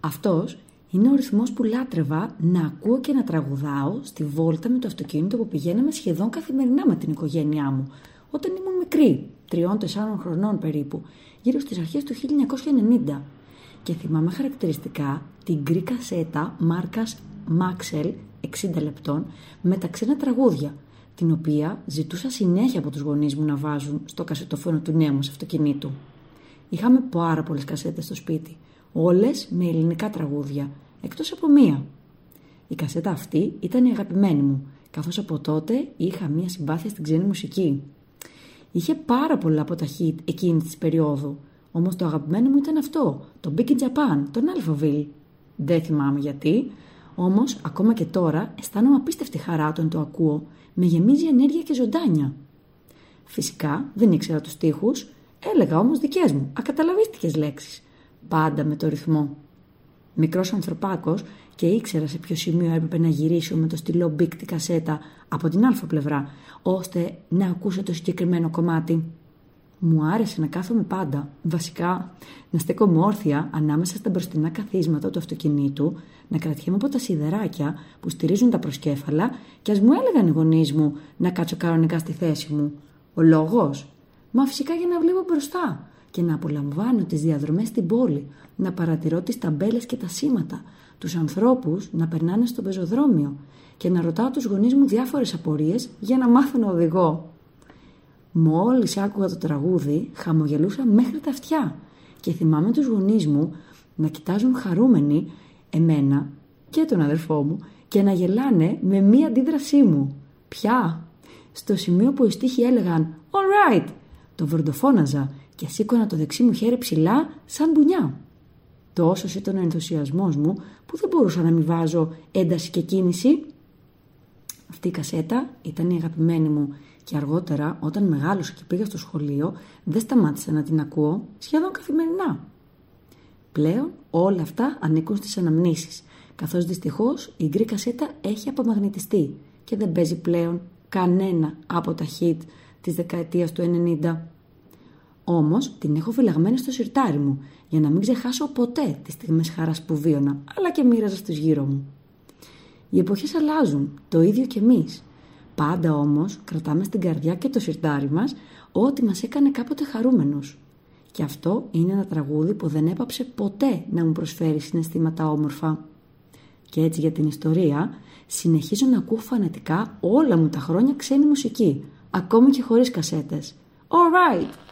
Αυτός είναι ο ρυθμός που λάτρευα να ακούω και να τραγουδάω στη βόλτα με το αυτοκίνητο που πηγαίναμε σχεδόν καθημερινά με την οικογένειά μου, όταν ήμουν μικρή, τριών-τεσσάρων χρονών περίπου, γύρω στις αρχές του 1990. Και θυμάμαι χαρακτηριστικά την γκρι κασέτα μάρκας Maxell 60 λεπτών με τα ξένα τραγούδια, την οποία ζητούσα συνέχεια από τους γονείς μου να βάζουν στο κασετοφόνο του νέου μας αυτοκινήτου. Είχαμε πάρα πολλές κασέτες στο σπίτι, όλες με ελληνικά τραγούδια, εκτός από μία. Η κασέτα αυτή ήταν η αγαπημένη μου, καθώς από τότε είχα μία συμπάθεια στην ξένη μουσική. Είχε πάρα πολλά από τα hit εκείνη της περίοδου, όμως το αγαπημένο μου ήταν αυτό, το Big in Japan, τον Alphaville. Δεν θυμάμαι γιατί, όμως ακόμα και τώρα αισθάνομαι απίστευτη χαρά όταν το ακούω, με γεμίζει ενέργεια και ζωντάνια. Φυσικά δεν ήξερα τους στίχους, έλεγα όμως δικές μου, ακαταλαβίστικες λέξεις, πάντα με το ρυθμό. Μικρός ανθρωπάκος και ήξερα σε ποιο σημείο έπρεπε να γυρίσω με το στυλό Bic τη κασέτα από την άλφα πλευρά, ώστε να ακούσω το συγκεκριμένο κομμάτι. Μου άρεσε να κάθομαι πάντα, βασικά να στέκομαι όρθια ανάμεσα στα μπροστινά καθίσματα του αυτοκινήτου, να κρατιέμαι από τα σιδεράκια που στηρίζουν τα προσκέφαλα και ας μου έλεγαν οι γονείς μου να κάτσω κανονικά στη θέση μου. Ο λόγος, μα φυσικά για να βλέπω μπροστά και να απολαμβάνω τις διαδρομές στην πόλη, να παρατηρώ τις ταμπέλες και τα σήματα, τους ανθρώπους να περνάνε στο πεζοδρόμιο και να ρωτάω τους γονείς μου διάφορες απορίες για να μάθω να οδηγώ. Μόλις άκουγα το τραγούδι, χαμογελούσα μέχρι τα αυτιά και θυμάμαι τους γονείς μου να κοιτάζουν χαρούμενοι εμένα και τον αδερφό μου και να γελάνε με μία αντίδρασή μου. Ποια; Στο σημείο που οι στίχοι έλεγαν «All right», το βορντοφώναζα και σήκωνα το δεξί μου χέρι ψηλά σαν μπουνιά. Τόσο ήταν ο ενθουσιασμός μου που δεν μπορούσα να μην βάζω ένταση και κίνηση. Αυτή η κασέτα ήταν η αγαπημένη μου και αργότερα όταν μεγάλωσα και πήγα στο σχολείο δεν σταμάτησα να την ακούω σχεδόν καθημερινά. Πλέον όλα αυτά ανήκουν στις αναμνήσεις, καθώς δυστυχώς η γκρι κασέτα έχει απομαγνητιστεί και δεν παίζει πλέον κανένα από τα hit της δεκαετίας του 90. Όμως την έχω φυλαγμένη στο σιρτάρι μου για να μην ξεχάσω ποτέ τις στιγμές χαράς που βίωνα, αλλά και μοίραζα στους γύρω μου. Οι εποχές αλλάζουν, το ίδιο και εμείς. Πάντα όμως κρατάμε στην καρδιά και το σιρτάρι μας ό,τι μας έκανε κάποτε χαρούμενος. Και αυτό είναι ένα τραγούδι που δεν έπαψε ποτέ να μου προσφέρει συναισθήματα όμορφα. Και έτσι για την ιστορία συνεχίζω να ακούω φανατικά όλα μου τα χρόνια ξένη μουσική, ακόμη και χωρίς κασέτες. Alright!